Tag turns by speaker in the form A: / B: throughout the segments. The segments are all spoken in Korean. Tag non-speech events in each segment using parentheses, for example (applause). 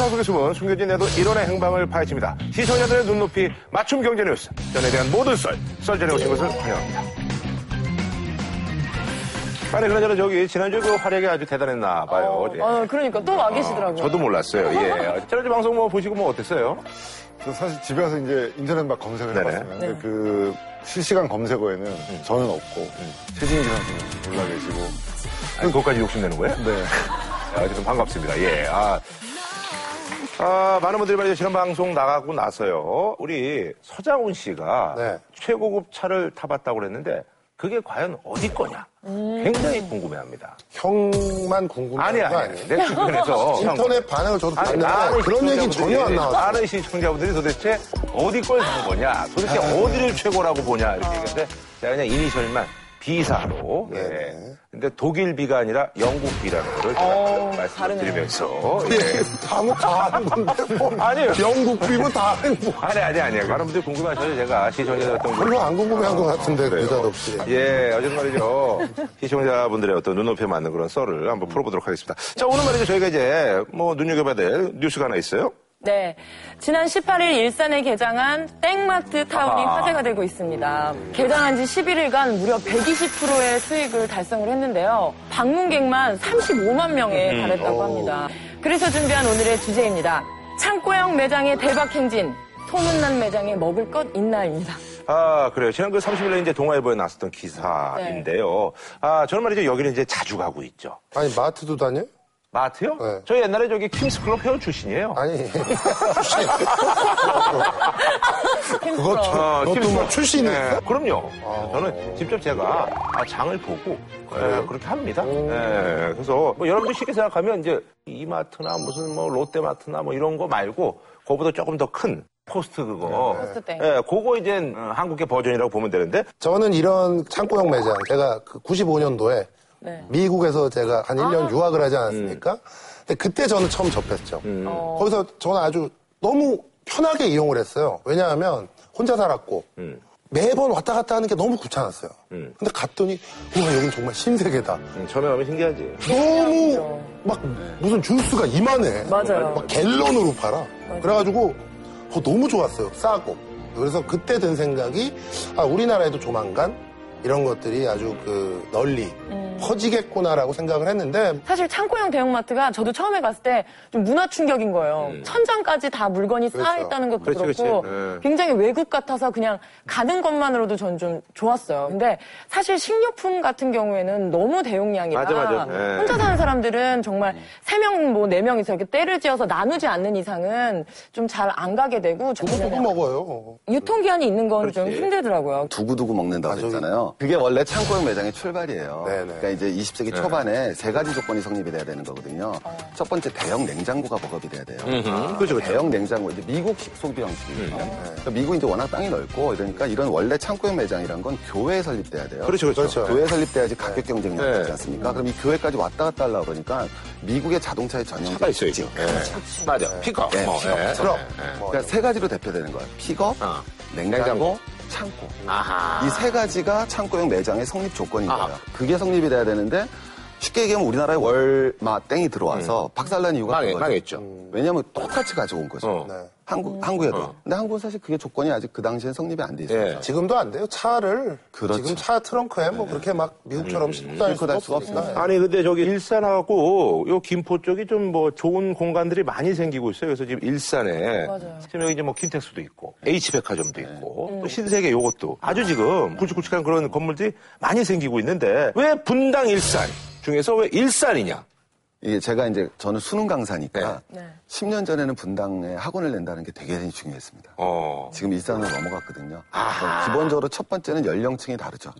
A: 세상 속에 숨은 숨겨진 내도 일원의 행방을 파헤칩니다. 시청자들의 눈높이 맞춤 경제 뉴스. 전에 대한 모든 썰, 썰전에 오신 것을 환영합니다. 아니, 그나저나 저기, 지난주에 그 활약이 아주 대단했나 봐요. 어제.
B: 어, 그러니까 또 와 계시더라고요.
A: 저도 몰랐어요. 예. (laughs) 지난주 방송 뭐 보시고 뭐 어땠어요?
C: 저 사실 집에 가서 이제 인터넷 막 검색을
A: 네네.
C: 해봤어요. 근데
B: 네.
C: 그 실시간 검색어에는 저는 없고 최진기 선수 올라 계시고
A: 아니, 그것까지 욕심내는 거예요?
C: 네.
A: 어쨌든 반갑습니다. 예. 아, 아, 많은 분들이 말이죠. 지난 방송 나가고 나서요. 우리 서장훈 씨가
C: 네.
A: 최고급 차를 타봤다고 그랬는데 그게 과연 어디 거냐? 굉장히 궁금해합니다.
C: 형만 궁금한
A: 아니,
C: 거
A: 아니? 내 주변에서 (laughs)
C: 인터넷 반응을 저도 봤는데 그런 얘기 전혀 안 나왔어요.
A: 많은 시청자분들이 도대체 어디 걸 산 거냐? 도대체
C: 네.
A: 어디를 최고라고 보냐? 이렇게 얘기했는데 제가 그냥 이니셜만 B사로. 예.
C: 네.
A: 근데 독일 B가 아니라 영국 B라는 거를 제가
B: 어,
A: 말씀드리면서. 예.
C: 다뭐 다 하는 건데 뭐 (laughs)
A: 아니에요.
C: 영국 비고 다 하는 뭐
A: 아니, 아니, 아니. 많은 분들이 궁금하셔서 제가 걸-
C: 별로 안 궁금해한 것 같은데
A: 그래요.
C: 느닷없이.
A: 예, 어쨌든 말이죠. 시청자분들의 어떤 눈높이에 맞는 그런 썰을 한번 풀어보도록 하겠습니다. 자, 오늘 말이죠. 저희가 이제 뭐 눈여겨봐야 될 뉴스가 하나 있어요.
B: 네. 지난 18일 일산에 개장한 땡마트 타운이
A: 아하.
B: 화제가 되고 있습니다. 개장한 지 11일간 무려 120%의 수익을 달성을 했는데요. 방문객만 35만 명에
A: 음.
B: 달했다고 합니다. 그래서 준비한 오늘의 주제입니다. 창고형 매장의 대박 행진. 소문난 매장에 먹을 것 있나입니다.
A: 아, 그래요. 지난 그 30일에 이제 동아일보에 나왔었던 기사인데요. 아, 저는 말이죠. 여기는 이제 자주 가고 있죠.
C: 아니 마트도 다녀?
A: 마트요?
C: 네.
A: 저 옛날에 저기 킹스클럽 회원 출신이에요.
C: 아니 그것
A: 어,
C: 그것도 뭐
A: 킹스클럽.
C: 출신이
A: 네? 그럼요. 저는 직접 제가 아, 장을 보고 예, 그렇게 합니다. 예, 그래서 뭐 여러분들 쉽게 생각하면 이제 이마트나 무슨 뭐 롯데마트나 뭐 이런 거 말고 그거보다 조금 더 큰 코스트 그거.
B: 코스트땡.
A: 예, 그거 이제 어, 한국의 버전이라고 보면 되는데
C: 저는 이런 창고형 매장 제가 그 95년도에
B: 네.
C: 미국에서 제가 한 1년 유학을 하지 않았습니까? 근데 그때 저는 처음 접했죠.
B: 어.
C: 거기서 저는 아주 너무 편하게 이용을 했어요. 왜냐하면 혼자 살았고 매번 왔다 갔다 하는 게 너무 귀찮았어요. 근데 갔더니 와 여긴 정말 신세계다.
A: 음, 처음에 가면 신기하지.
C: 너무 막 무슨 주스가 이만해.
B: 맞아요.
C: 막 갤런으로 팔아. 그래가지고 어, 너무 좋았어요. 싸고. 그래서 그때 든 생각이 아, 우리나라에도 조만간 이런 것들이 아주 그 널리 퍼지겠구나라고 생각을 했는데
B: 사실 창고형 대형마트가 저도 처음에 갔을 때 좀 문화 충격인 거예요. 천장까지 다 물건이 쌓여
C: 그렇죠.
B: 있다는 것도
A: 그렇지, 그렇지.
B: 그렇고
A: 네.
B: 굉장히 외국 같아서 그냥 가는 것만으로도 전 좀 좋았어요. 근데 사실 식료품 같은 경우에는 너무 대용량이라
A: 맞아, 맞아. 네.
B: 혼자 사는 사람들은 정말 세 명 뭐 네 명이서 이렇게 때를 지어서 나누지 않는 이상은 좀 잘 안 가게 되고
C: 두고두고 먹어요.
B: 유통기한이 있는 건좀
A: 그렇지.
B: 힘들더라고요.
D: 두고두고 먹는다고 했잖아요. 그게 원래 창고형 매장의 출발이에요.
C: 네네.
D: 그러니까 이제 20세기 초반에 세 가지 조건이 성립이 돼야 되는 거거든요. 첫 번째 대형 냉장고가 복업이 돼야 돼요.
A: 그렇죠, 그렇죠.
D: 대형 냉장고 이제 미국식 소비 형식이거든요. 그러니까 미국이 이제 워낙 땅이 넓고 이러니까 이런 원래 창고형 매장이란 건 교회에 설립돼야 돼요.
A: 그렇죠, 그렇죠.
C: 그렇죠.
D: 교회 설립돼야지 가격 경쟁력이
A: 네.
D: 있지 않습니까? 그럼 이 교회까지 왔다 갔다 하려고 그러니까 미국의 자동차의 전용
A: 차가 있어야죠. 예. 맞아. 픽업.
D: 네,
A: 뭐,
D: 픽업.
A: 예.
C: 그럼 뭐
D: 그러니까 세 가지로 대표되는 거예요. 픽업,
A: 어.
D: 냉장고,
A: 냉장고.
D: 창고. 이 세 가지가 창고형 매장의 성립 조건인. 거예요. 그게 성립이 돼야 되는데 쉽게 얘기하면 우리나라에 월마 땡이 들어와서 박살난 이유가
A: 망해,
D: 그거죠.
A: 망했죠.
D: 왜냐하면 똑같이 가져온 거죠.
A: 어.
C: 네.
D: 한국, 한국에도.
A: 어.
D: 근데 한국은 사실 그게 조건이 아직 그 당시엔 성립이 안 돼 있어요.
A: 예.
C: 지금도 안 돼요. 차를
D: 그렇죠.
C: 지금 차 트렁크에 뭐 그렇게 막 미국처럼 싣고 다닐
D: 싣고
C: 수가
D: 다닐 수가
C: 없으니까.
D: 없습니다.
A: 아니 근데 저기 일산하고 요 김포 쪽이 좀 뭐 좋은 공간들이 많이 생기고 있어요. 그래서 지금 일산에
B: 맞아요.
A: 지금 여기 이제 뭐 킨텍스도 있고 H백화점도 있고 또 신세계 요것도 아주 지금 굵직굵직한 그런 건물들이 많이 생기고 있는데 왜 분당 일산 중에서 왜 일산이냐?
D: 이게 제가 이제 저는 수능 강사니까
B: 네.
D: 10년 전에는 분당에 학원을 낸다는 게 되게 중요했습니다.
A: 어.
D: 지금 일산으로 넘어갔거든요.
A: 아하.
D: 기본적으로 첫 번째는 연령층이 다르죠.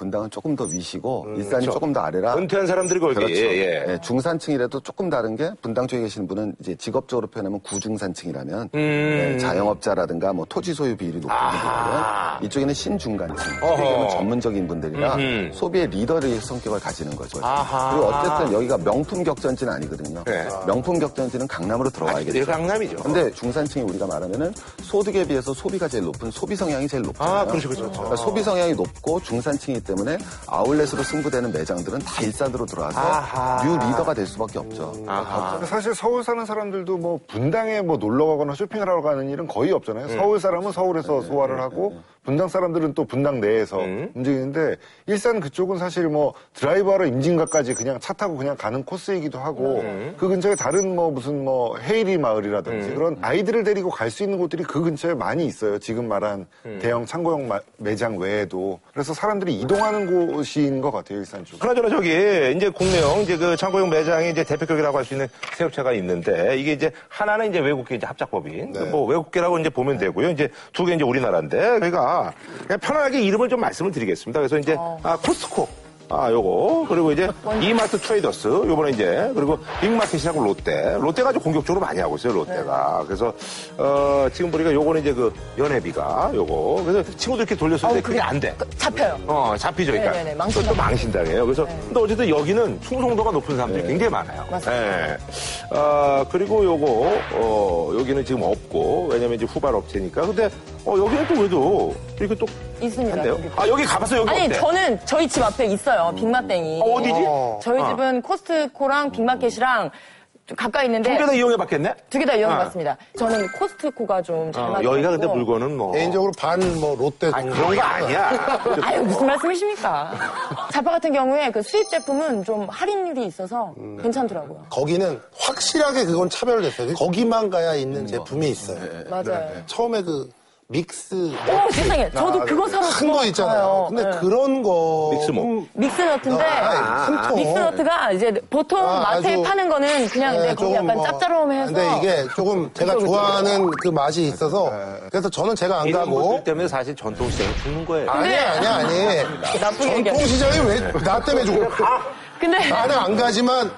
D: 분당은 조금 더 위시고 일산이
A: 그렇죠.
D: 조금 더 아래라.
A: 은퇴한 사람들이 거기
D: 그렇죠.
A: 예.
D: 네, 중산층이라도 조금 다른 게 분당 쪽에 계시는 분은 이제 직업적으로 표현하면 구중산층이라면 네, 자영업자라든가 뭐 토지 소유 비율이 높은
A: 음.
D: 분들은 이쪽에는 신중간층, 보면 전문적인 분들이라
A: 음흠.
D: 소비의 리더의 성격을 가지는 거죠.
A: 아하.
D: 그리고 어쨌든 여기가 명품 격전지는 아니거든요.
A: 네.
D: 명품 격전지는 강남으로
A: 아,
D: 들어와야겠죠.
A: 이게 강남이죠.
D: 근데 중산층이 우리가 말하면은 소득에 비해서 소비가 제일 높은 소비 성향이 제일 높잖아요.
A: 아, 그렇죠, 그렇죠.
D: 그러니까 소비 성향이 높고 중산층이기 때문에 아울렛으로 승부되는 매장들은 다 일산으로 들어와서
A: 아하.
D: new 리더가 될 수밖에 없죠.
A: 아하.
E: 사실 서울 사는 사람들도 뭐 분당에 뭐 놀러 가거나 쇼핑을 하러 가는 일은 거의 없잖아요.
A: 네.
E: 서울 사람은 서울에서 소화를 하고 분당 사람들은 또 분당 내에서
A: 음.
E: 움직이는데 일산 그쪽은 사실 뭐 드라이브하러 임진각까지 그냥 차 타고 그냥 가는 코스이기도 하고
A: 음.
E: 그 근처에 다른 뭐 무슨 뭐 헤이리 마을이라든지 그런 아이들을 데리고 갈 수 있는 곳들이 그 근처에 많이 있어요. 지금 말한
A: 음.
E: 대형 창고형 마- 매장 외에도 그래서 사람들이 이동하는 곳인 것 같아요 일산 쪽.
A: 그나저나 저기 이제 국내용 이제 그 창고용 매장이 이제 대표격이라고 할 수 있는 세 업체가 있는데 이게 이제 하나는 이제 외국계 이제 합작법인
C: 네.
A: 뭐 외국계라고 이제 보면 되고요. 이제 두 개 이제 우리나라인데 그냥 편안하게 이름을 좀 말씀을 드리겠습니다. 그래서 이제 아, 코스트코 아, 요거. 그리고 이제 (laughs) 이마트 트레이더스. 요번에 이제 그리고 빅마켓이라고 롯데. 롯데가 아주 공격적으로 많이 하고 있어요, 롯데가. 그래서 어, 지금 보니까 요거는 이제 그 연회비가 요거. 그래서 친구들 이렇게 돌렸을 때 그게 안 돼.
B: 그- 잡혀요.
A: 어, 잡히죠. 그러니까.
B: 네네네,
A: 또,
B: 망신당해요.
A: 또 망신당해요. 그래서, 근데 어쨌든 여기는 충성도가 높은 사람들이 굉장히 많아요.
B: 맞습니다.
A: 예. 아, 그리고 요거, 어, 여기는 지금 없고, 왜냐면 이제 후발 업체니까. 근데, 어, 여기는 또 그래도, 이렇게 또,
B: 있습니다.
A: 한대요?
B: 여기.
A: 아, 여기 가봤어요? 여기
B: 아니
A: 어때?
B: 저는 저희 집 앞에 있어요 빅마땡이.
A: 어, 어디지?
B: 저희
A: 어.
B: 집은 코스트코랑 빅마켓이랑 좀 가까이 있는데
A: 두 개 다 이용해 봤겠네?
B: 두 개 다 이용해
A: 어.
B: 봤습니다. 저는 코스트코가 좀잘
A: 어,
B: 맞고
A: 여기가 근데 물건은 뭐.
C: 개인적으로 반 뭐 롯데
A: 아니, 그런 거 아니야. (laughs)
B: 아유 무슨 말씀이십니까? 자파 같은 경우에 그 수입 제품은 좀 할인율이 있어서
A: 음.
B: 괜찮더라고요.
C: 거기는 확실하게 그건 차별됐어요. 거기만 가야 있는 제품이 있어요.
B: 맞아요.
C: 처음에 그 믹스
B: 오 세상에 저도 그거 사러
C: 큰거 있잖아요. 근데
B: 네.
C: 그런 거
A: 믹스 뭐.
B: 믹스 너트인데
C: 아, 큰 통.
B: 믹스 너트가 이제 보통
C: 아,
B: 마트에
C: 아주-
B: 파는 거는 그냥
C: 네,
B: 이제 거기
C: 조금
B: 약간
C: 뭐-
B: 짭짤해서
C: 근데 이게 조금 제가
B: 그쵸, 그쵸.
C: 좋아하는 그 맛이 있어서 그래서 저는 제가 안
A: 이런
C: 가고
A: 것들 때문에 사실 전통시장이 죽는 거예요.
C: 아니 아니 아니
B: 나쁘게 얘기하면
C: 전통 시장이 왜 나 때문에 죽어
B: 근데
C: 나는 안 가지만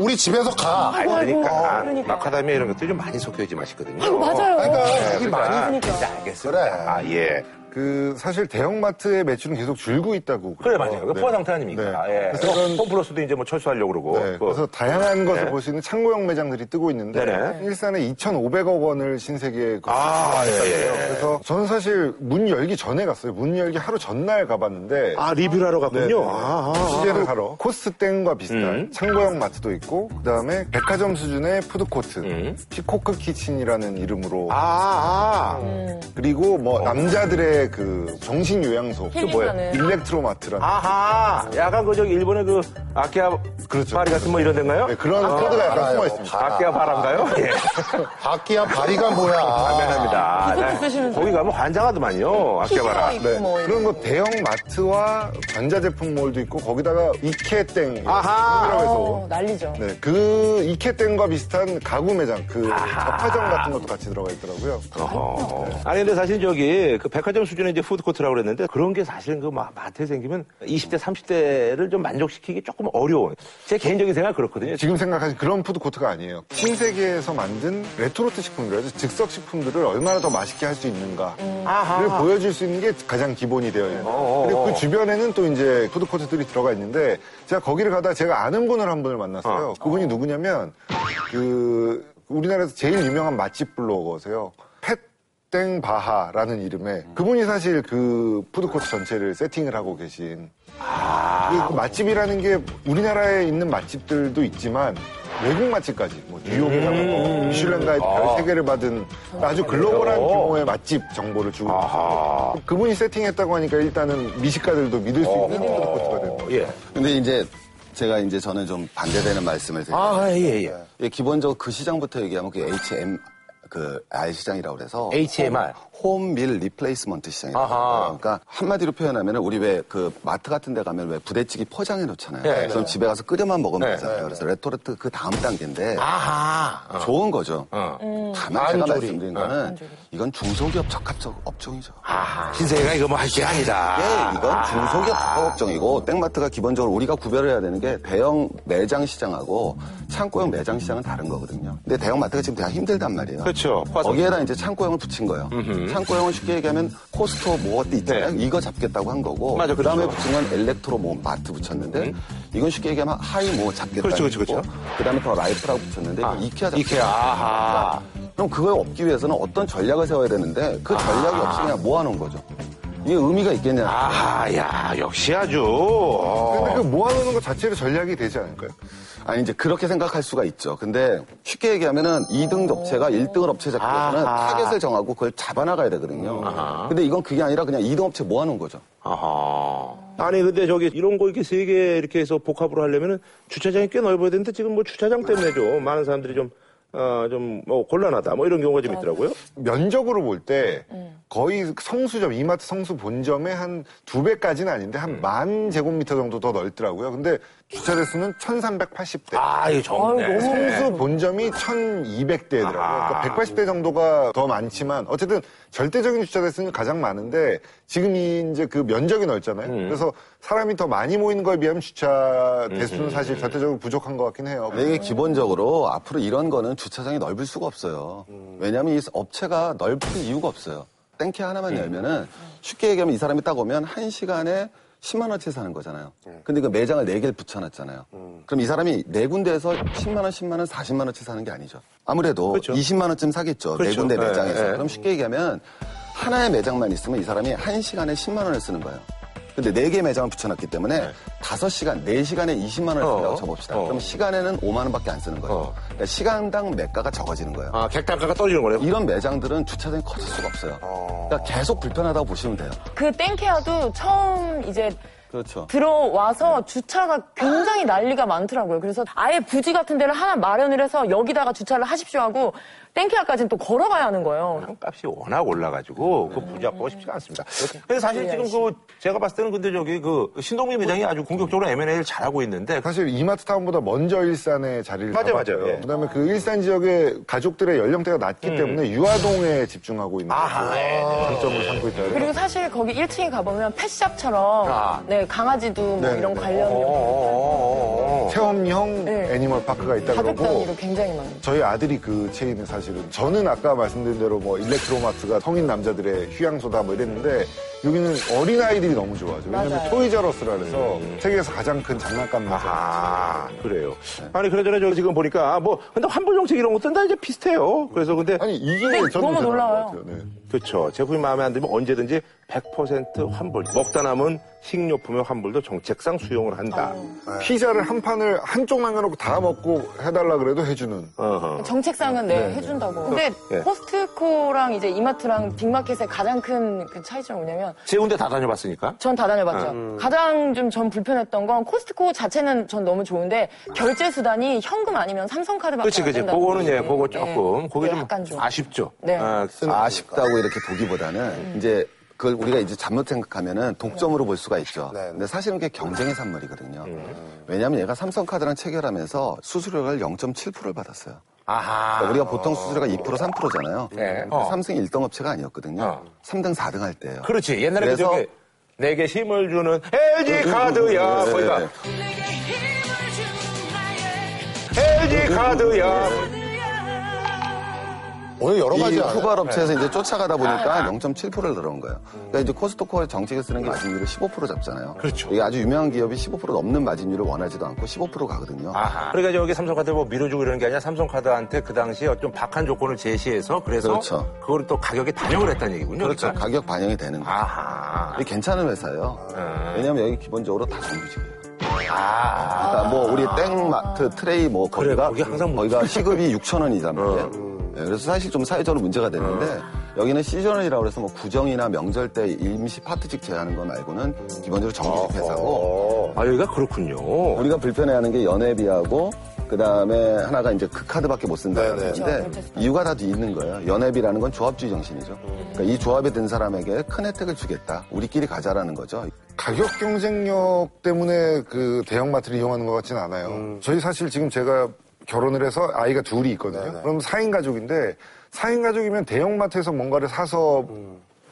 C: 우리 집에서 가
A: 아니, 그러니까,
B: 그러니까.
A: 마카다미아 이런 것들이 좀 많이 섞여 있지 맛있거든요.
B: 아이고, 맞아요.
C: 그러니까 여기 많이
B: 그러니까.
A: 알겠습니다.
C: 그래.
A: 아, 예.
E: 그 사실 대형마트의 매출은 계속 줄고 있다고.
A: 그래. 맞아요. 그
E: 네.
A: 포화 상태 아닙니까?
E: 네.
A: 예.
E: 그래서 그런-
A: 홈플러스도 이제 뭐 철수하려고 그러고.
E: 네,
A: 그-
E: 그래서 다양한 것을
A: 네.
E: 볼수 있는 창고형 매장들이 뜨고 있는데
A: 네네.
E: 일산에 2,500억 원을 신세계에
A: 아, 예, 예.
E: 그래서 저는 사실 문 열기 전에 갔어요. 문 열기 하루 전날 가봤는데
A: 아, 리뷰를 하러 갔군요. 아, 아,
E: 취재를 하러 코스땡과 비슷한
A: 음.
E: 창고형 마트도 있고 그다음에 백화점 수준의 푸드코트
A: 음.
E: 피코크 키친이라는 이름으로
A: 아, 아.
E: 그리고 뭐 남자들의 그 정신 요양소 그 뭐예요? 일렉트로마트라는
A: 아하. 약간 그 저기 일본의 그 아키아
E: 그렇죠.
A: 파리 같은 뭐 이런 데인가요?
E: 네, 그런 코드가 약간
C: 알아요.
E: 숨어 있습니다.
A: 아키아 바란가요? 예. (laughs)
C: 바퀴야 바리가 뭐야
A: 미안합니다.
B: 기분
A: 네.
B: 쓰시는
A: 거기 가면 환장하더만요. 아키아
B: 피규어
A: 바라.
E: 네.
B: 뭐 이런
E: 그런 거 대형 마트와 전자제품몰도 있고 거기다가 이케땡
A: 아하.
E: 해서
B: 어, 난리죠.
E: 네, 그 이케땡과 비슷한 가구 매장, 그 잡화점 같은 것도 같이 들어가 있더라고요.
A: 어허. 아니 근데 사실 저기 그 백화점 수준의 이제 푸드코트라고 그랬는데 그런 게 사실은 그 마- 마트에 생기면 20대 30대를 좀 만족시키기 조금 어려운 제 개인적인 생각 그렇거든요.
E: 지금 생각하신 그런 푸드코트가 아니에요. 신세계에서 만든 레토르트 식품이라서 즉석 식품들을 얼마나 더 맛있게 할 수 있는가를 보여줄 수 있는 게 가장 기본이 되어 있는.
A: 어어.
E: 그리고 그 주변에는 또 이제 푸드코트들이 들어가 있는데 제가 거기를 가다 제가 아는 분을 한 분을 만났어요. 그분이 누구냐면 그 우리나라에서 제일 유명한 맛집 블로거세요. 펫땡 바하라는 이름의 그분이 사실 그 푸드코트 전체를 세팅을 하고 계신 그그 맛집이라는 게 우리나라에 있는 맛집들도 있지만 외국 맛집까지 뭐 뉴욕에 가면 미슐랭가의 별세 개를 받은 아주 글로벌한
A: 그래요?
E: 규모의 맛집 정보를 주고. 있어요. 그분이 세팅했다고 하니까 일단은 미식가들도 믿을 수 있는 푸드코트가 되는 거예요.
A: 예.
D: 근데 이제 제가 이제 저는 좀 반대되는 말씀을 드릴게요.
A: 아, 예, 예.
D: 예, 기본적으로 그 시장부터 얘기하면 그 HM 그 R 시장이라고 그래서
A: HMR.
D: home meal replacement 시장이라고. 해요. 그러니까 한마디로 표현하면 우리 왜 그 마트 같은 데 가면 왜 부대찌개 포장해 놓잖아요.
A: 네.
D: 그럼 집에 가서 끓여만 먹으면
A: 네.
D: 되잖아요. 그래서 레토르트 그 다음 단계인데
A: 아하. 어.
D: 좋은 거죠.
A: 어.
D: 다만 제가
C: 반조리.
D: 말씀드린 거는 이건 중소기업 적합적 업종이죠.
A: 아하. 신세계가 이거 뭐 할 게 아니다.
D: 예, 이건 중소기업 적합업종이고 땡마트가 기본적으로 우리가 구별해야 되는 게 대형 매장 시장하고 창고형 매장 시장은 다른 거거든요. 근데 대형 마트가 지금 되게 힘들단 말이에요.
A: 그렇죠.
D: 거기에다 이제 창고형을 붙인 거예요. 창고형은 쉽게 얘기하면 코스트 뭐 어때 있잖아요.
A: 네.
D: 이거 잡겠다고 한 거고.
A: 맞아,
D: 그 다음에
A: 그렇죠.
D: 붙인 건 일렉트로 뭐 마트 붙였는데 이건 쉽게 얘기하면 하이 뭐 잡겠다.
A: 그렇죠, 그렇죠, 그렇죠.
D: 그 다음에 더 라이프라고 붙였는데
A: 아,
D: 이케아 잡겠다.
A: 이케아. 아하.
D: 그럼 그걸 얻기 위해서는 어떤 전략을 세워야 되는데 그 전략이
A: 아.
D: 없이 그냥 모아놓은 거죠. 이게 의미가 있겠냐.
A: 아, 야, 역시 아주. 어.
E: 근데 그 모아놓는 것 자체로 전략이 되지 않을까요?
D: 아니 이제 그렇게 생각할 수가 있죠. 근데 쉽게 얘기하면은 2등 업체가 1등을 업체 잡기 위해서는
A: 아하.
D: 타겟을 정하고 그걸 잡아나가야 되거든요. 근데 이건 그게 아니라 그냥 2등 업체 모아놓은 거죠.
A: 아하. 아니, 근데 저기 이런 거 이렇게 세 개 이렇게 해서 복합으로 하려면은 주차장이 꽤 넓어야 되는데 지금 뭐 주차장 때문에 좀 많은 사람들이 좀, 어, 좀, 뭐, 곤란하다. 뭐 이런 경우가 좀 있더라고요.
E: 면적으로 볼 때 거의 성수점, 이마트 성수 본점의 한 두 배까지는 아닌데 한 만 제곱미터 정도 더 넓더라고요. 근데 주차 대수는 1380대.
A: 아, 이거 좋네.
E: 성수 본점이 1200대더라고요.
A: 아.
E: 그러니까 180대 정도가 더 많지만 어쨌든 절대적인 주차 대수는 가장 많은데 지금 이 이제 그 면적이 넓잖아요.
A: 음.
E: 그래서 사람이 더 많이 모이는 거에 비하면 주차 대수는 사실 절대적으로 부족한 것 같긴 해요.
D: 이게 기본적으로 앞으로 이런 거는 주차장이 넓을 수가 없어요. 왜냐하면 이 업체가 넓을 이유가 없어요. 땡케 하나만 열면은 쉽게 얘기하면 이 사람이 딱 오면 한 시간에 10만 원치 사는 거잖아요. 근데 그 매장을 네 개를 붙여놨잖아요. 그럼 이 사람이 네 군데에서 10만 원, 10만 원, 40만 원치 사는 게 아니죠. 아무래도
A: 그렇죠.
D: 20만 원쯤 사겠죠. 네
A: 그렇죠.
D: 군데
A: 네,
D: 매장에서.
A: 네.
D: 그럼 쉽게 얘기하면 하나의 매장만 있으면 이 사람이 한 시간에 10만 원을 쓰는 거예요. 근데 네 개 매장을 붙여놨기 때문에 다섯 시간네시간에 20만 원을
A: 어.
D: 쓴다고 쳐봅시다.
A: 어.
D: 그럼 시간에는 5만 원밖에 안 쓰는 거예요.
A: 어.
D: 그러니까 시간당 매가가 적어지는 거예요.
A: 아, 객단가가 떨어지는 거네요.
D: 이런 매장들은 주차장이 커질 수가 없어요. 그러니까 계속 불편하다고 보시면 돼요.
B: 그 땡케아도 처음 이제
D: 그렇죠.
B: 들어와서 주차가 굉장히 난리가 많더라고요. 그래서 아예 부지 같은 데를 하나 마련을 해서 여기다가 주차를 하십시오 하고 땡케아까지는 또 걸어가야 하는 거예요.
A: 값이 워낙 올라가지고 그 부잡고가 쉽지가 않습니다. 근데 사실 지금 그 제가 봤을 때는 근데 저기 그 신동민 매장이 아주 공격적으로 M&A를 잘하고 있는데
E: 사실 이마트 타운보다 먼저 일산에 자리를
A: 맞아요,
E: 잡았고요.
A: 맞아요. 예.
E: 그다음에 그 일산 지역의 가족들의 연령대가 낮기 때문에 유아동에 집중하고 있는
A: 음.
E: 장점을 삼고 있다.
B: 그리고 사실 거기 1층에 가보면 펫샵처럼
A: 아.
B: 네 강아지도 뭐
E: 네네네.
B: 이런 관련
A: 어,
E: 체험형
B: 네.
E: 애니멀 파크가 있다 그러고
B: 단위로 굉장히 많아요.
E: 저희 아들이 그 체인은 사실은 저는 아까 말씀드린 대로 뭐 일렉트로마트가 성인 남자들의 휴양소다 뭐 이랬는데 여기는 어린 아이들이 너무 좋아하죠. 왜냐면. 토이저러스라 그래서 세계에서 가장 큰 장난감 매장.
A: 아, 그래요. 아니, 그러저나 저 지금 보니까, 아, 뭐, 근데 환불 정책 이런 것들은 다 이제 비슷해요. 그래서 근데,
E: 아니 이게
B: 네,
E: 저는
B: 너무 놀라워요.
E: 것 같아요. 네.
A: 그렇죠. 제품이 마음에 안 들면 언제든지 100% 환불. 먹다 남은 식료품의 환불도 정책상 수용을 한다.
E: 피자를 한 판을 한쪽 남겨놓고 다 먹고 해달라 그래도 해주는.
A: 어허.
B: 정책상은 네, 해준다고. 근데
A: 네.
B: 코스트코랑 이제 이마트랑 빅마켓의 가장 큰 그 차이점이 뭐냐면
A: 세 군데 다 다녀봤으니까.
B: 전 다 다녀봤죠.
A: 음.
B: 가장 좀 전 불편했던 건 코스트코 자체는 전 너무 좋은데 결제 수단이 현금 아니면 삼성카드밖에
A: 그렇지,
B: 안
A: 그렇지.
B: 된다고.
A: 그거는 예, 그거
B: 네.
A: 조금, 그게
B: 네,
A: 좀
B: 약간 좀.
A: 아쉽죠.
B: 네.
A: 아,
D: 아쉽다고 이렇게 보기보다는 이제 그걸 우리가 이제 잘못 생각하면은 독점으로 볼 수가 있죠.
C: 네.
D: 근데 사실은 그게 경쟁의 산물이거든요. 왜냐하면 얘가 삼성카드랑 체결하면서 수수료를 0.7%를 받았어요.
A: 아하.
D: 그러니까 우리가 보통 수수료가 2% 3%잖아요.
A: 네. 어.
D: 삼성이 1등 업체가 아니었거든요.
A: 어.
D: 3등 4등 할 때예요.
A: 그렇지. 옛날에 그
D: 그래서-
A: 저기 내게 힘을 주는 LG 카드야.
D: 네,
A: 거기가
D: 네.
A: LG 카드야.
C: 오늘 여러
D: 이
C: 가지 안
D: 후발 업체에서 이제 쫓아가다 보니까 0.7%를 들어온 거예요. 그러니까 이제 코스트코의 정책에 쓰는 게 마진율을 15% 잡잖아요.
A: 그렇죠.
D: 이게 아주 유명한 기업이 15% 넘는 마진율을 원하지도 않고 15% 가거든요.
A: 아하. 그러니까 저기 삼성카드 뭐 밀어주고 이러는 게 아니라 삼성카드한테 그 당시에 좀 박한 조건을 제시해서 그래서
D: 그렇죠.
A: 그걸 또 가격에 반영을 했다는 얘기군요.
D: 그렇죠.
A: 그러니까.
D: 가격 반영이 되는 거예요.
A: 아하.
D: 이게 괜찮은 회사예요.
A: 음.
D: 왜냐하면 여기 기본적으로 다 정규직이에요.
A: 아.
D: 그러니까 뭐 우리 땡마트 트레이 뭐
A: 그래,
D: 거기가
A: 거기 항상 뭐-
D: 거기가 시급이 6천 원이단 말이에요. 네, 그래서 사실 좀 사회적으로 문제가 되는데 여기는 시즌이라고 해서 뭐 구정이나 명절 때 임시 파트직 제하는 거 말고는 기본적으로 정규직 회사고
A: 아, 여기가 그렇군요.
D: 우리가 불편해하는 게 연회비하고 그 다음에 하나가 이제 그 카드밖에 못 쓴다는
C: 네네.
D: 건데
B: 그렇죠.
D: 이유가 다 있는 거예요. 연회비라는 건 조합주의 정신이죠. 그러니까 이 조합에 든 사람에게 큰 혜택을 주겠다. 우리끼리 가자라는 거죠.
E: 가격 경쟁력 때문에 그 대형마트를 이용하는 것 같지는 않아요. 저희 사실 지금 제가 결혼을 해서 아이가 둘이 있거든요. 그럼 4인 가족인데 4인 가족이면 대형마트에서 뭔가를 사서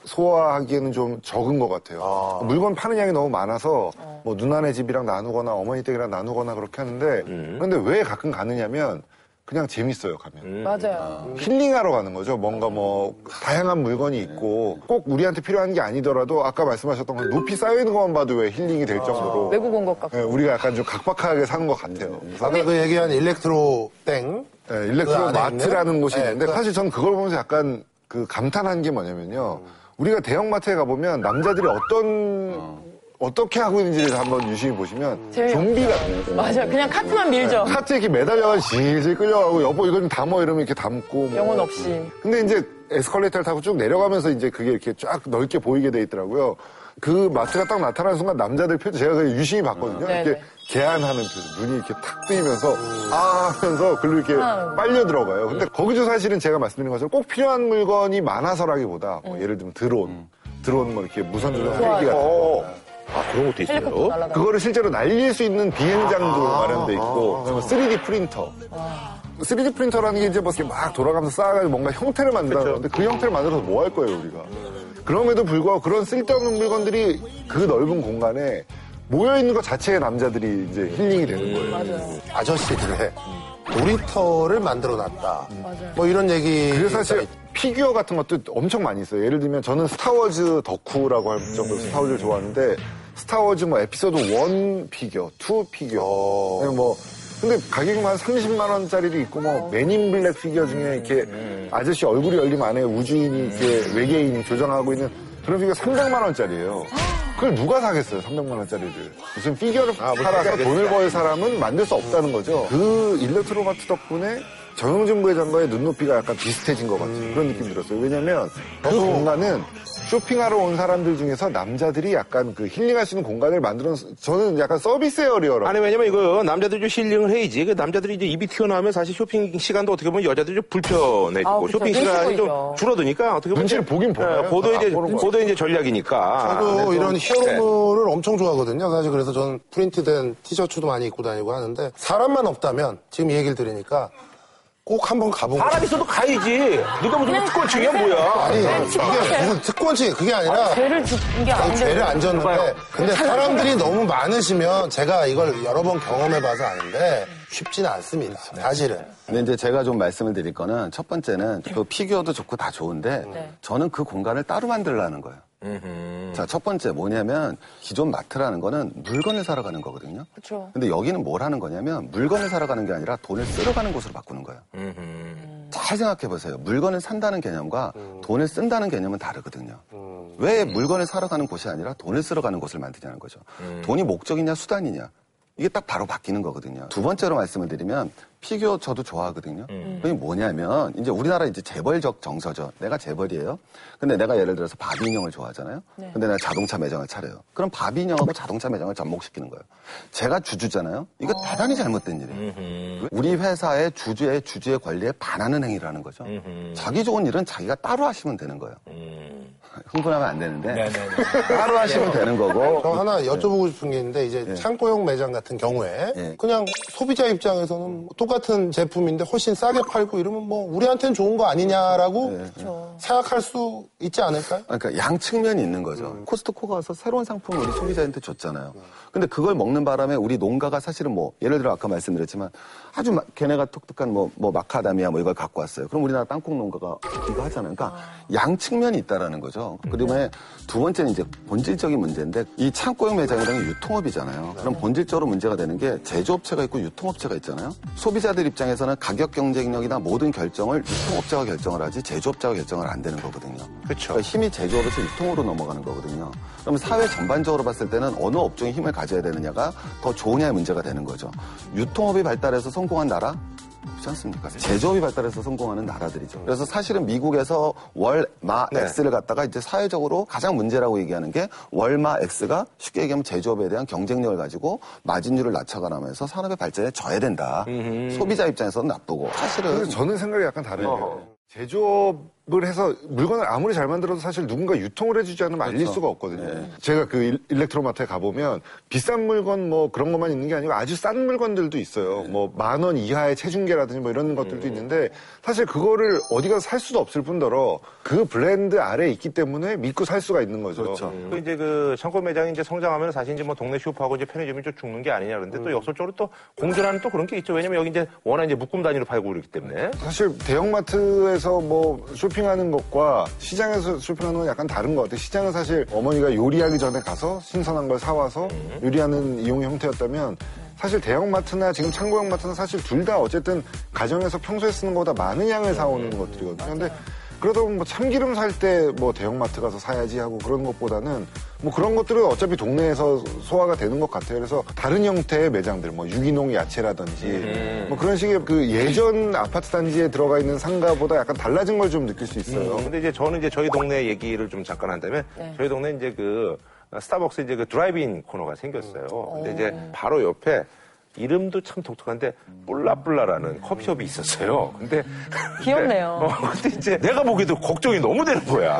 E: 소화하기에는 좀 적은 것 같아요. 물건 파는 양이 너무 많아서 뭐 누나네 집이랑 나누거나 어머니 댁이랑 나누거나 그렇게 하는데 그런데 왜 가끔 가느냐면 그냥 재밌어요 가면.
B: 맞아요.
E: 힐링하러 가는 거죠. 뭔가 뭐 다양한 물건이 있고 꼭 우리한테 필요한 게 아니더라도 아까 말씀하셨던 건 높이 쌓여 있는 것만 봐도 왜 힐링이 될 정도로
B: 외국 온 것 같고.
E: 예, 우리가 약간 좀 각박하게 사는 것 같아요.
C: 아까 그 얘기한 일렉트로 땡.
E: 예,
C: 그
E: 일렉트로
C: 안에
E: 마트라는
C: 있는?
E: 곳이
C: 네,
E: 있는데
C: 그-
E: 사실 저는 그걸 보면서 약간 그 감탄한 게 뭐냐면요. 우리가 대형마트에 가보면 남자들이 어떤 어떻게 하고 있는지를 한번 유심히 보시면
B: 재미-
E: 좀비 같아요.
B: 맞아요. 그냥 카트만 밀죠.
E: 카트에 이렇게 매달려가지고 질질 끌려가고 여보 이거 좀 담어 이러면 이렇게 담고 뭐.
B: 영혼 없이.
E: 근데 이제 에스컬레이터를 타고 쭉 내려가면서 이제 그게 이렇게 쫙 넓게 보이게 돼 있더라고요. 그 마트가 딱 나타나는 순간 남자들 표정 제가 그냥 유심히 봤거든요.
B: 네,
E: 이렇게
B: 네.
E: 개안하는 표정, 눈이 이렇게 탁 뜨이면서 아 하면서 글로 이렇게
B: 아.
E: 빨려 들어가요. 근데 거기서 사실은 제가 말씀드린 것처럼 꼭 필요한 물건이 많아서라기보다 뭐 예를 들면 드론, 드론 뭐 이렇게 무선 조종 헬기 같은 거.
A: 어. 아, 그런 것도 있어요.
E: 그거를 실제로 날릴 수 있는 비행장도 마련돼 있고, 그다음에 3D 프린터. 3D 프린터라는 게 이제 뭐 이렇게 막 돌아가면서 쌓아가지고 뭔가 형태를 만든다는 건데 그 형태를 만들어서 뭐 할 거예요, 우리가. 그럼에도 불구하고 그런 쓸데없는 물건들이 그 넓은 공간에 모여있는 것 자체에 남자들이 이제 힐링이 되는 거예요.
B: 맞아요.
C: 아저씨들의 놀이터를 만들어 놨다. 뭐 이런 얘기.
E: 그래서 사실 피규어 같은 것도 엄청 많이 있어요. 예를 들면 저는 스타워즈 덕후라고 할 정도로 스타워즈를 좋아하는데 스타워즈 뭐 에피소드 1 피규어, 2 피규어.
C: 어.
E: 그냥 뭐 근데 가격이 한 30만 원짜리도 있고 뭐 맨인 블랙 피규어 중에 이렇게 아저씨 얼굴이 열리면 안에 우주인이 이렇게 외계인이 조종하고 있는 그런 피규어 300만 원짜리예요. 그걸 누가 사겠어요, 300만 원짜리를. 무슨 피규어를
A: 아, 뭐
E: 팔아서
A: 사겠어요.
E: 돈을 벌 사람은 만들 수 없다는 거죠. 그 일렉트로마트 덕분에 정용진 부회장과의 눈높이가 약간 비슷해진 것 같은 그런 느낌이 들었어요. 왜냐면 그 공간은 쇼핑하러 온 사람들 중에서 남자들이 약간 그 힐링할 수 있는 공간을 만들어 저는 약간 service area라고
A: 아니 왜냐면 이거 남자들이 좀 힐링을 해야지. 그 남자들이 이제 입이 튀어나오면 사실 쇼핑 시간도 어떻게 보면 여자들이 좀 불편해지고
B: 아.
A: 쇼핑 시간이 좀. 줄어드니까 어떻게 보면
E: 눈치를 보긴 보나요?
A: 예, 보도
E: 아,
A: 이제. 보도 이제 전략이니까.
C: 저도
A: 좀-
C: 이런
A: 네.
C: 히어로물을 엄청 좋아하거든요. 사실 그래서 저는 프린트된 티셔츠도 많이 입고 다니고 하는데 사람만 없다면 지금 이 얘기를 들으니까 꼭 한번 가보고
A: 사람 있어도 가야지. 누가 무슨 특권층이야 뭐야.
C: 아니
B: 그냥
C: 이게. 무슨 특권층이 그게 아니라
B: 죄를 짓는 게
C: 아니,
B: 아닌데.
C: 죄를 안 졌는데 근데 사람들이 너무 많으시면 제가 이걸 여러 번 경험해봐서 아는데 쉽지는 않습니다. 사실은.
D: 근데 이제 제가 좀 말씀을 드릴 거는 첫 번째는 그 피규어도 좋고 다 좋은데
B: 네.
D: 저는 그 공간을 따로 만들라는 거예요. 자, 첫 번째 뭐냐면 기존 마트라는 거는 물건을 사러 가는 거거든요.
B: 그쵸.
D: 근데 여기는 뭘 하는 거냐면 물건을 사러 가는 게 아니라 돈을 쓰러 가는 곳으로 바꾸는 거예요. 잘 생각해 보세요. 물건을 산다는 개념과 돈을 쓴다는 개념은 다르거든요. 왜 물건을 사러 가는 곳이 아니라 돈을 쓰러 가는 곳을 만드냐는 거죠. 돈이 목적이냐 수단이냐. 이게 딱 바로 바뀌는 거거든요. 두 번째로 말씀을 드리면 피규어 저도 좋아하거든요. 그게 뭐냐면 이제 우리나라 이제 재벌적 정서죠. 내가 재벌이에요. 근데 내가 예를 들어서 바비 인형을 좋아하잖아요. 근데 내가 자동차 매장을 차려요. 그럼 바비 인형하고 자동차 매장을 접목시키는 거예요. 제가 주주잖아요. 이거 대단히 잘못된 일이에요. 우리 회사의 주주의 주주의 권리에 반하는 행위를 하는 거죠. 자기 좋은 일은 자기가 따로 하시면 되는 거예요. 흥분하면 안 되는데 따로 하시면 되는 거고
C: 저 하나 여쭤보고 싶은 게 있는데 이제 창고형 매장 같은 경우에
D: 예.
C: 그냥 소비자 입장에서는 뭐 똑같은 제품인데 훨씬 싸게 팔고 이러면 뭐 우리한테는 좋은 거 아니냐라고 생각할 수 있지 않을까요?
D: 그러니까 양 측면이 있는 거죠. 코스트코 가서 새로운 상품을 우리 소비자한테 줬잖아요. 근데 그걸 먹는 바람에 우리 농가가 사실은 뭐 예를 들어 아까 말씀드렸지만 아주 마- 걔네가 독특한 뭐, 뭐 마카다미아 뭐 이걸 갖고 왔어요. 그럼 우리나라 땅콩 농가가 이거 하잖아요. 그러니까 양 측면이 있다라는 거죠. 그다음에 두 번째는 이제 본질적인 문제인데 이 창고형 매장이라는 게 유통업이잖아요. 그럼 본질적으로 문제가 되는 게 제조업체가 있고 유통업체가 있잖아요. 소비자들 입장에서는 가격 경쟁력이나 모든 결정을 유통업체가 결정을 하지 제조업자가 결정을 안 되는 거거든요.
A: 그쵸.
D: 그러니까 힘이 제조업에서 유통으로 넘어가는 거거든요. 그럼 사회 전반적으로 봤을 때는 어느 업종이 힘을 가져야 되느냐가 더 좋으냐의 문제가 되는 거죠. 유통업이 발달해서 성 공한 나라? 그렇지 않습니까? 제조업이 발달해서 성공하는 나라들이죠. 그래서 사실은 미국에서 월마
C: 네.
D: X를 갖다가 이제 사회적으로 가장 문제라고 얘기하는 게 월마 X가 쉽게 얘기하면 제조업에 대한 경쟁력을 가지고 마진율을 낮춰가면서 산업의 발전에 져야 된다. 소비자 입장에서는 나쁘고 사실은
E: 저는 생각이 약간 다르요 제조업 을 해서 물건을 아무리 잘 만들어도 사실 누군가 유통을 해주지 않으면 알릴
D: 그렇죠.
E: 수가 없거든요.
D: 네.
E: 제가 그 일- 일렉트로마트에 가보면 비싼 물건 뭐 그런 것만 있는 게 아니고 아주 싼 물건들도 있어요.
D: 네.
E: 뭐만 원 이하의 체중계라든지 뭐 이런 것들도
D: 음.
E: 있는데 사실 그거를 어디 가서 살 수도 없을 뿐더러 그 브랜드 아래에 있기 때문에 믿고 살 수가 있는 거죠.
D: 그렇죠.
A: 그 이제 그 창고 매장이 이제 성장하면 사실 이제 뭐 동네 슈퍼하고 이제 편의점이 좀 죽는 게 아니냐 그런데 또 역설적으로 또 공존하는 또 그런 게 있죠. 왜냐면 여기 이제 워낙 이제 묶음 단위로 팔고 그러기 때문에.
E: 사실 대형마트에서 뭐 쇼핑 하는 것과 시장에서 쇼핑하는 건 약간 다른 것 같아요. 시장은 사실 어머니가 요리하기 전에 가서 신선한 걸 사와서 요리하는 이용 형태였다면 사실 대형마트나 지금 창고형 마트는 사실 둘 다 어쨌든 가정에서 평소에 쓰는 것보다 많은 양을 사오는 것들이거든요. 근데 그러다 보면 뭐 참기름 살 때 뭐 대형마트 가서 사야지 하고 그런 것보다는 뭐 그런 것들은 어차피 동네에서 소화가 되는 것 같아요. 그래서 다른 형태의 매장들, 뭐 유기농 야채라든지 뭐 그런 식의 그 예전 아파트 단지에 들어가 있는 상가보다 약간 달라진 걸 좀 느낄 수 있어요.
A: 근데 이제 저는 이제 저희 동네 얘기를 좀 잠깐 한다면
B: 네.
A: 저희 동네 이제 그 스타벅스 이제 그 드라이브인 코너가 생겼어요. 근데 이제 바로 옆에 이름도 참 독특한데 뿔라뿔라라는 커피숍이 있었어요. 근데 (laughs)
B: 귀엽네요.
A: 근데, 어, 근데 이제 내가 보기에도 걱정이 너무 되는 거야.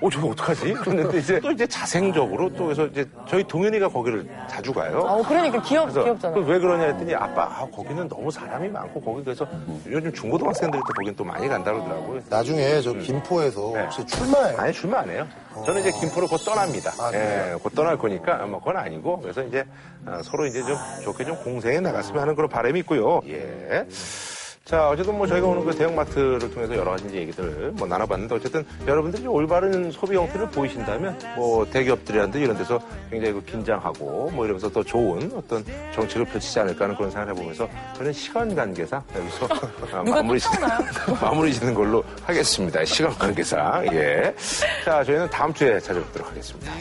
A: 어 저거 어떡하지? 그런데 이제 또 이제 자생적으로 또 그래서 이제 저희 동현이가 거기를 자주 가요.
B: 어, 그러니까 귀엽,
A: 그래서
B: 귀엽잖아요.
A: 왜 그러냐 했더니 아빠 아, 거기는 너무 사람이 많고 거기 그래서 요즘 중고등학생들이 또 거긴 또 많이 간다 그러더라고요.
C: 나중에 저 김포에서
A: 네.
C: 혹시 출마해요?
A: 아니 출마 안 해요. 저는 이제 김포를 곧 떠납니다.
C: 아,
A: 예, 곧 떠날 거니까 뭐 그건 아니고 그래서 이제 어, 서로 이제 좀 좋게 좀 공 생해 나갔으면 하는 그런 바람이 있고요. 예. 자, 어쨌든 뭐 저희가 오늘 그 대형마트를 통해서 여러 가지 얘기들 뭐 나눠봤는데 어쨌든 여러분들이 좀 올바른 소비 형태를 보이신다면 뭐 대기업들이라든지 이런 데서 굉장히 그 긴장하고 뭐 이러면서 더 좋은 어떤 정책을 펼치지 않을까 하는 그런 생각을 해보면서 저는 시간 관계상 여기서 어,
B: 누가
A: 마무리? (laughs) 마무리 짓는 걸로 하겠습니다. 시간 관계상. 예. 자, 저희는 다음 주에 찾아뵙도록 하겠습니다.